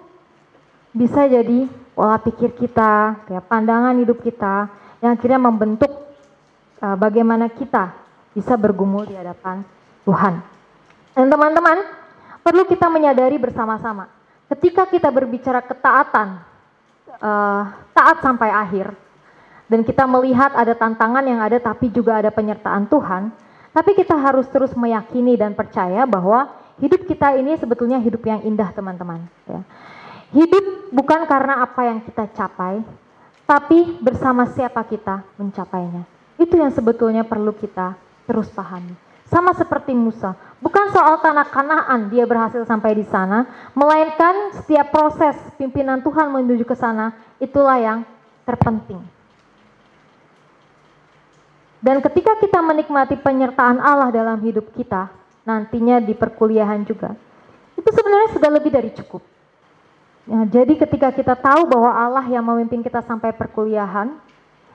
bisa jadi pola pikir kita, ya, pandangan hidup kita yang akhirnya membentuk uh, bagaimana kita bisa bergumul di hadapan Tuhan. Dan teman-teman, perlu kita menyadari bersama-sama, ketika kita berbicara ketaatan, uh, taat sampai akhir, dan kita melihat ada tantangan yang ada tapi juga ada penyertaan Tuhan, tapi kita harus terus meyakini dan percaya bahwa hidup kita ini sebetulnya hidup yang indah teman-teman. Ya. Hidup bukan karena apa yang kita capai, tapi bersama siapa kita mencapainya. Itu yang sebetulnya perlu kita terus pahami. Sama seperti Musa, bukan soal tanah kanaan dia berhasil sampai di sana, melainkan setiap proses pimpinan Tuhan menuju ke sana, itulah yang terpenting. Dan ketika kita menikmati penyertaan Allah dalam hidup kita, nantinya di perkuliahan juga, itu sebenarnya sudah lebih dari cukup. Ya, jadi ketika kita tahu bahwa Allah yang memimpin kita sampai perkuliahan,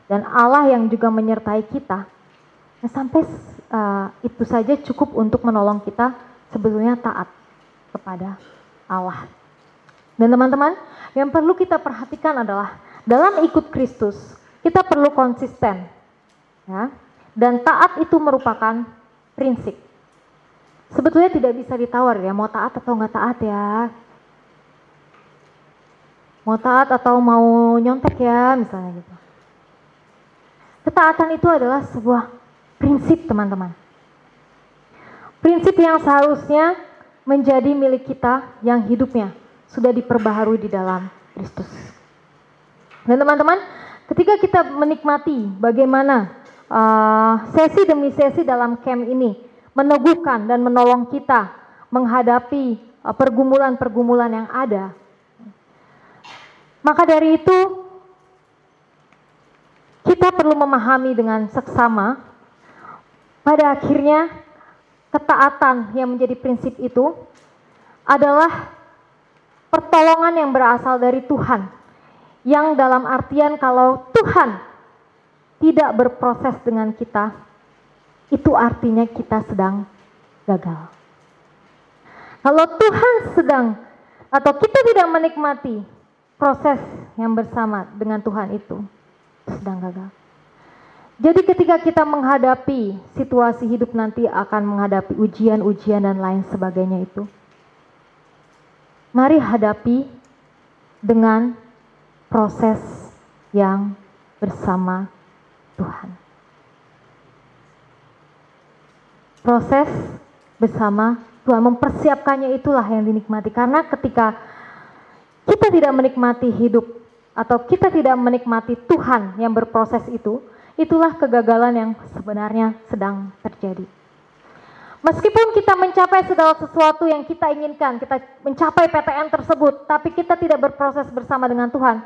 dan Allah yang juga menyertai kita, sampai uh, itu saja cukup untuk menolong kita sebetulnya taat kepada Allah. Dan teman-teman, yang perlu kita perhatikan adalah dalam ikut Kristus, kita perlu konsisten. Ya. Dan taat itu merupakan prinsip. Sebetulnya tidak bisa ditawar ya, mau taat atau nggak taat ya. Mau taat atau mau nyontek ya, misalnya gitu. Ketaatan itu adalah sebuah prinsip teman-teman. Prinsip yang seharusnya menjadi milik kita yang hidupnya sudah diperbaharui di dalam Kristus. Dan teman-teman, ketika kita menikmati bagaimana uh, sesi demi sesi dalam camp ini meneguhkan dan menolong kita menghadapi uh, pergumulan-pergumulan yang ada, maka dari itu kita perlu memahami dengan seksama pada akhirnya ketaatan yang menjadi prinsip itu adalah pertolongan yang berasal dari Tuhan. Yang dalam artian kalau Tuhan tidak berproses dengan kita, itu artinya kita sedang gagal. Kalau Tuhan sedang atau kita tidak menikmati proses yang bersama dengan Tuhan itu, sedang gagal. Jadi ketika kita menghadapi situasi hidup nanti akan menghadapi ujian-ujian dan lain sebagainya itu. Mari hadapi dengan proses yang bersama Tuhan. Proses bersama Tuhan mempersiapkannya itulah yang dinikmati karena ketika kita tidak menikmati hidup atau kita tidak menikmati Tuhan yang berproses itu, itulah kegagalan yang sebenarnya sedang terjadi. Meskipun kita mencapai segala sesuatu yang kita inginkan, kita mencapai PTN tersebut, tapi kita tidak berproses bersama dengan Tuhan,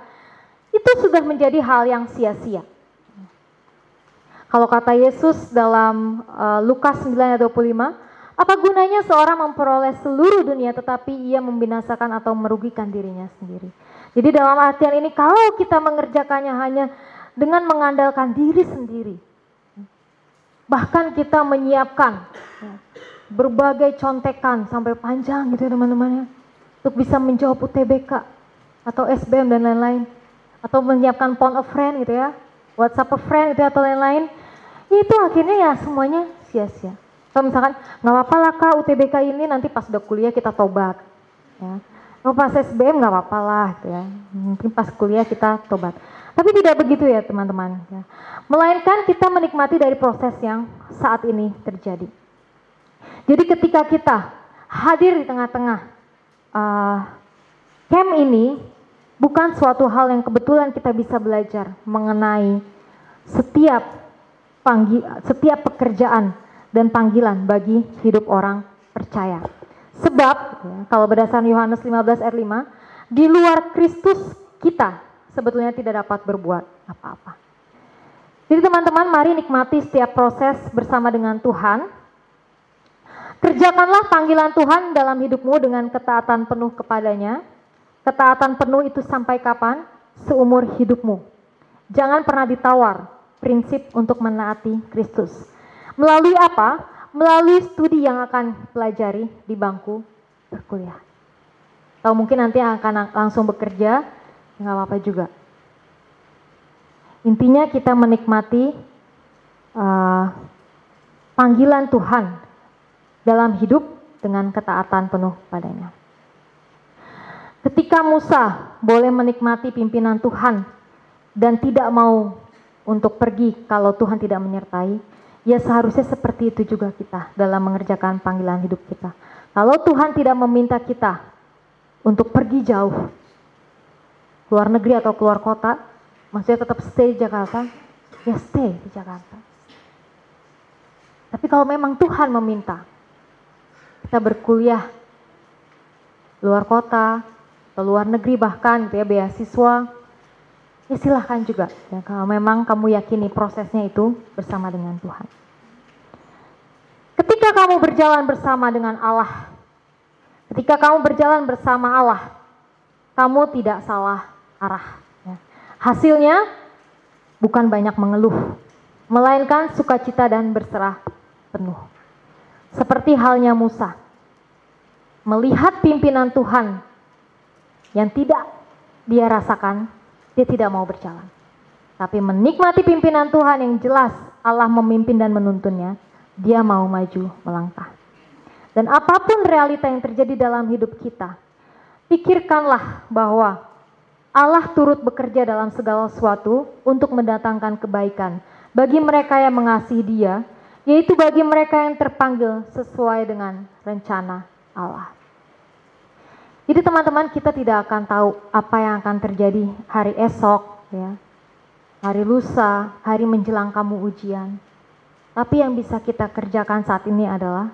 itu sudah menjadi hal yang sia-sia. Kalau kata Yesus dalam uh, Lukas 9 ayat 25, apa gunanya seorang memperoleh seluruh dunia tetapi ia membinasakan atau merugikan dirinya sendiri. Jadi dalam artian ini kalau kita mengerjakannya hanya dengan mengandalkan diri sendiri. Bahkan kita menyiapkan berbagai contekan sampai panjang gitu ya teman-teman ya. Untuk bisa menjawab UTBK atau SBM dan lain-lain. Atau menyiapkan phone of friend gitu ya. WhatsApp of friend itu atau lain-lain. Ya itu akhirnya ya semuanya sia-sia. Kalau misalkan nggak apa-apa lah kak UTBK ini nanti pas udah kuliah kita tobat. Ya. Kalau pas SBM nggak apa-apa lah gitu ya. Mungkin pas kuliah kita tobat. Tapi tidak begitu ya teman-teman. Ya. Melainkan kita menikmati dari proses yang saat ini terjadi. Jadi ketika kita hadir di tengah-tengah uh, camp ini, bukan suatu hal yang kebetulan kita bisa belajar mengenai setiap panggi, setiap pekerjaan dan panggilan bagi hidup orang percaya. Sebab ya, kalau berdasarkan Yohanes 15 ayat 5, di luar Kristus kita sebetulnya tidak dapat berbuat apa-apa. Jadi teman-teman, mari nikmati setiap proses bersama dengan Tuhan. Kerjakanlah panggilan Tuhan dalam hidupmu dengan ketaatan penuh kepadanya. Ketaatan penuh itu sampai kapan? Seumur hidupmu. Jangan pernah ditawar prinsip untuk menaati Kristus. Melalui apa? Melalui studi yang akan pelajari di bangku berkuliah. Atau mungkin nanti akan langsung bekerja, nggak apa-apa juga. Intinya kita menikmati uh, panggilan Tuhan dalam hidup dengan ketaatan penuh padanya. Ketika Musa boleh menikmati pimpinan Tuhan dan tidak mau untuk pergi kalau Tuhan tidak menyertai, ya seharusnya seperti itu juga kita dalam mengerjakan panggilan hidup kita. Kalau Tuhan tidak meminta kita untuk pergi jauh, luar negeri atau keluar kota, maksudnya tetap stay di Jakarta, ya stay di Jakarta. Tapi kalau memang Tuhan meminta kita berkuliah luar kota atau luar negeri bahkan gitu ya beasiswa, ya silahkan juga ya kalau memang kamu yakini prosesnya itu bersama dengan Tuhan. Ketika kamu berjalan bersama dengan Allah, ketika kamu berjalan bersama Allah, kamu tidak salah arah. Hasilnya bukan banyak mengeluh, melainkan sukacita dan berserah penuh. Seperti halnya Musa, melihat pimpinan Tuhan yang tidak dia rasakan, dia tidak mau berjalan. Tapi menikmati pimpinan Tuhan yang jelas Allah memimpin dan menuntunnya, dia mau maju melangkah. Dan apa pun realita yang terjadi dalam hidup kita, pikirkanlah bahwa Allah turut bekerja dalam segala sesuatu untuk mendatangkan kebaikan bagi mereka yang mengasihi Dia, yaitu bagi mereka yang terpanggil sesuai dengan rencana Allah. Jadi teman-teman kita tidak akan tahu apa yang akan terjadi hari esok, ya, hari lusa, hari menjelang kamu ujian. Tapi yang bisa kita kerjakan saat ini adalah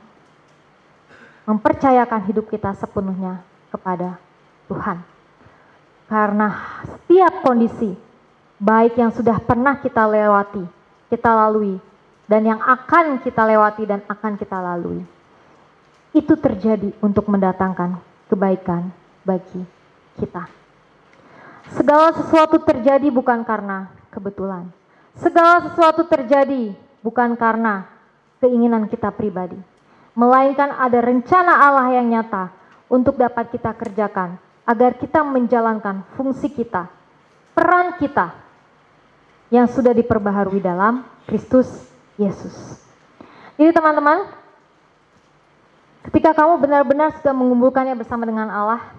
mempercayakan hidup kita sepenuhnya kepada Tuhan. Karena setiap kondisi, baik yang sudah pernah kita lewati, kita lalui, dan yang akan kita lewati dan akan kita lalui, itu terjadi untuk mendatangkan kebaikan bagi kita. Segala sesuatu terjadi bukan karena kebetulan. Segala sesuatu terjadi bukan karena keinginan kita pribadi, melainkan ada rencana Allah yang nyata untuk dapat kita kerjakan agar kita menjalankan fungsi kita, peran kita yang sudah diperbaharui dalam Kristus Yesus. Jadi teman-teman, ketika kamu benar-benar sudah mengumpulkannya bersama dengan Allah,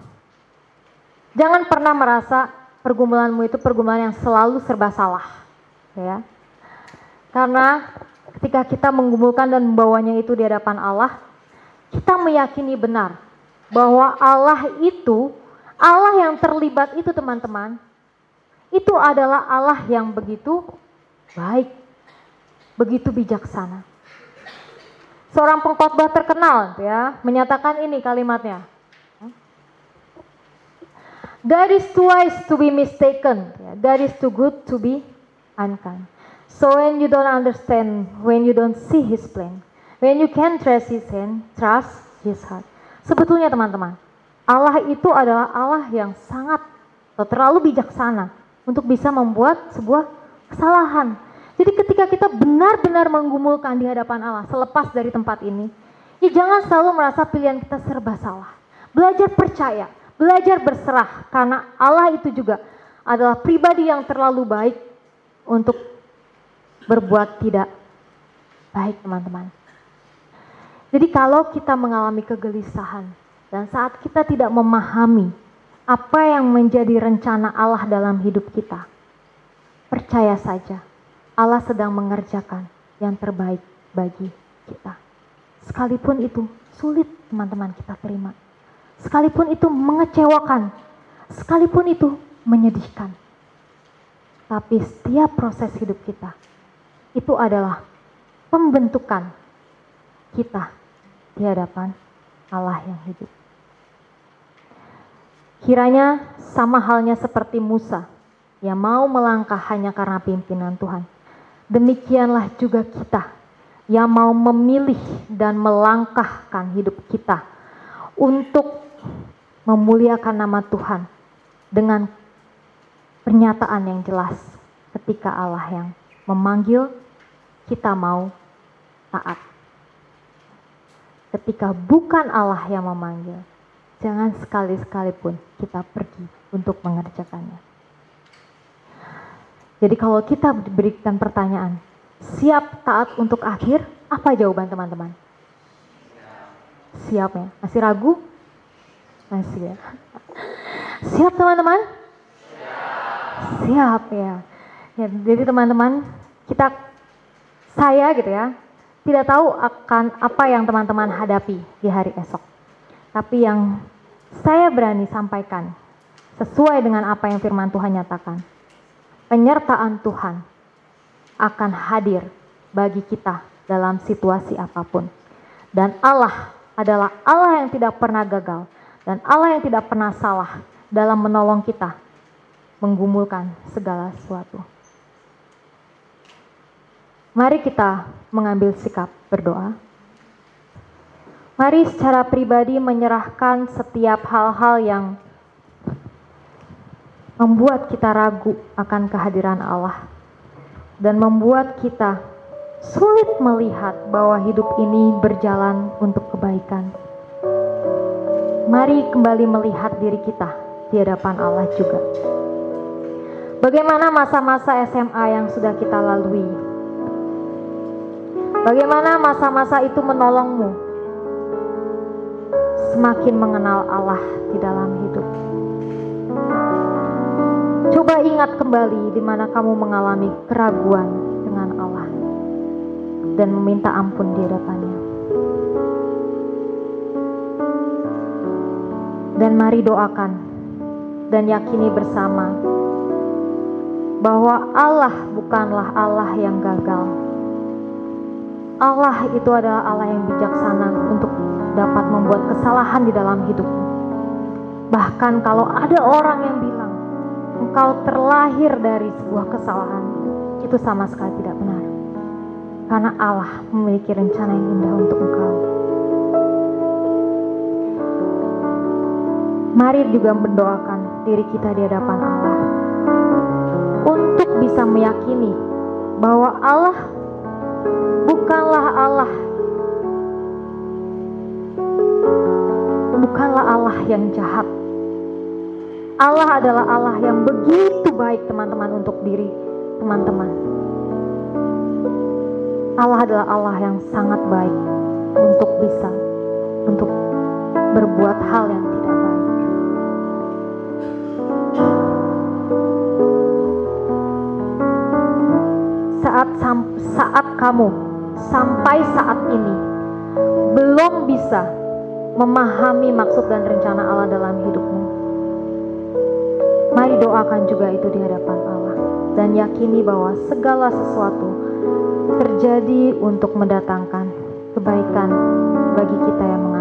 jangan pernah merasa pergumulanmu itu pergumulan yang selalu serba salah. Ya. Karena ketika kita mengumpulkan dan membawanya itu di hadapan Allah, kita meyakini benar bahwa Allah itu Allah yang terlibat itu teman-teman, itu adalah Allah yang begitu baik, begitu bijaksana. Seorang pengkhotbah terkenal ya menyatakan ini kalimatnya. That is too wise to be mistaken. That is too good to be unkind. So when you don't understand, when you don't see His plan, when you can trust His hand, trust His heart. Sebetulnya teman-teman, Allah itu adalah Allah yang sangat terlalu bijaksana untuk bisa membuat sebuah kesalahan. Jadi ketika kita benar-benar menggumulkan di hadapan Allah selepas dari tempat ini, ya jangan selalu merasa pilihan kita serba salah. Belajar percaya, belajar berserah karena Allah itu juga adalah pribadi yang terlalu baik untuk berbuat tidak baik teman-teman. Jadi kalau kita mengalami kegelisahan, dan saat kita tidak memahami apa yang menjadi rencana Allah dalam hidup kita, percaya saja Allah sedang mengerjakan yang terbaik bagi kita. Sekalipun itu sulit teman-teman kita terima. Sekalipun itu mengecewakan. Sekalipun itu menyedihkan. Tapi setiap proses hidup kita itu adalah pembentukan kita di hadapan Allah yang hidup. Kiranya sama halnya seperti Musa yang mau melangkah hanya karena pimpinan Tuhan. Demikianlah juga kita yang mau memilih dan melangkahkan hidup kita untuk memuliakan nama Tuhan dengan pernyataan yang jelas ketika Allah yang memanggil kita mau taat. Ketika bukan Allah yang memanggil, jangan sekali-sekali pun kita pergi untuk mengerjakannya. Jadi kalau kita diberikan pertanyaan, siap taat untuk akhir, apa jawaban teman-teman? Siap ya? Masih ragu? Masih ya? Siap teman-teman? Siap ya. ya. Jadi teman-teman, kita saya gitu ya, tidak tahu akan apa yang teman-teman hadapi di hari esok. Tapi yang saya berani sampaikan sesuai dengan apa yang firman Tuhan nyatakan penyertaan Tuhan akan hadir bagi kita dalam situasi apa pun. Dan Allah adalah Allah yang tidak pernah gagal dan Allah yang tidak pernah salah dalam menolong kita menggumulkan segala sesuatu. Mari kita mengambil sikap berdoa. Mari secara pribadi menyerahkan setiap hal-hal yang membuat kita ragu akan kehadiran Allah dan membuat kita sulit melihat bahwa hidup ini berjalan untuk kebaikan. Mari kembali melihat diri kita di hadapan Allah juga. Bagaimana masa-masa SMA yang sudah kita lalui? Bagaimana masa-masa itu menolongmu semakin mengenal Allah di dalam hidup? Coba ingat kembali di mana kamu mengalami keraguan dengan Allah dan meminta ampun di hadapannya. Dan mari doakan dan yakini bersama bahwa Allah bukanlah Allah yang gagal. Allah itu adalah Allah yang bijaksana untuk dapat membuat kesalahan di dalam hidupmu. Bahkan kalau ada orang yang bilang engkau terlahir dari sebuah kesalahan, itu sama sekali tidak benar. Karena Allah memiliki rencana yang indah untuk engkau. Mari juga mendoakan diri kita di hadapan Allah untuk bisa meyakini bahwa Allah bukanlah Allah bukanlah Allah yang jahat Allah adalah Allah yang begitu baik teman-teman untuk diri teman-teman. Allah adalah Allah yang sangat baik untuk bisa untuk berbuat hal yang tidak baik. Saat saat kamu sampai saat ini belum bisa memahami maksud dan rencana Allah dalam hidupmu. Mari doakan juga itu di hadapan Allah dan yakini bahwa segala sesuatu terjadi untuk mendatangkan kebaikan bagi kita yang mengasihi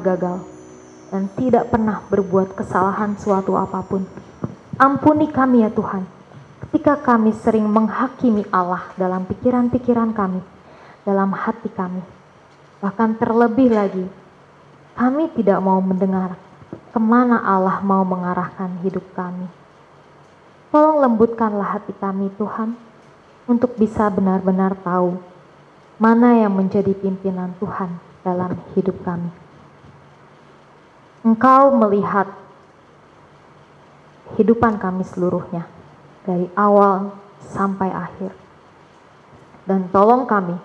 pernah gagal dan tidak pernah berbuat kesalahan suatu apa pun. Ampuni kami ya Tuhan, ketika kami sering menghakimi Allah dalam pikiran-pikiran kami, dalam hati kami. Bahkan terlebih lagi, kami tidak mau mendengar ke mana Allah mau mengarahkan hidup kami. Tolong lembutkanlah hati kami Tuhan, untuk bisa benar-benar tahu mana yang menjadi pimpinan Tuhan dalam hidup kami. Engkau melihat kehidupan kami seluruhnya, dari awal sampai akhir. Dan tolong kami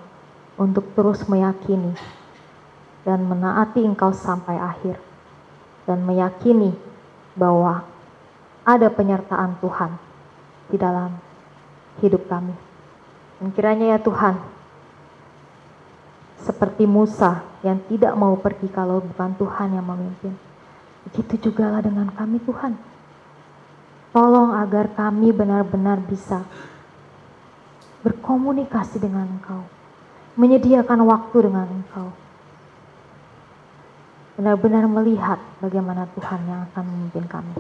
untuk terus meyakini dan menaati Engkau sampai akhir. Dan meyakini bahwa ada penyertaan Tuhan di dalam hidup kami. Dan kiranya ya Tuhan, seperti Musa yang tidak mau pergi kalau bukan Tuhan yang memimpin. Begitu juga lah dengan kami Tuhan. Tolong agar kami benar-benar bisa berkomunikasi dengan Engkau, menyediakan waktu dengan Engkau. Benar-benar melihat bagaimana Tuhan yang akan memimpin kami.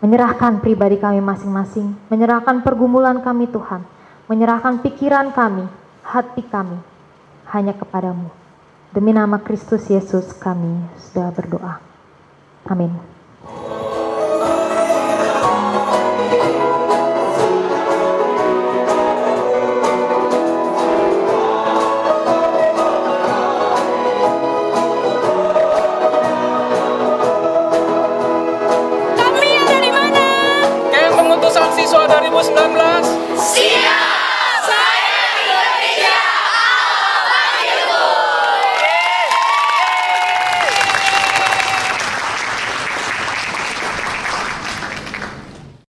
Menyerahkan pribadi kami masing-masing, menyerahkan pergumulan kami Tuhan, menyerahkan pikiran kami, hati kami, hanya kepadamu. Demi nama Kristus Yesus kami sudah berdoa. Amin.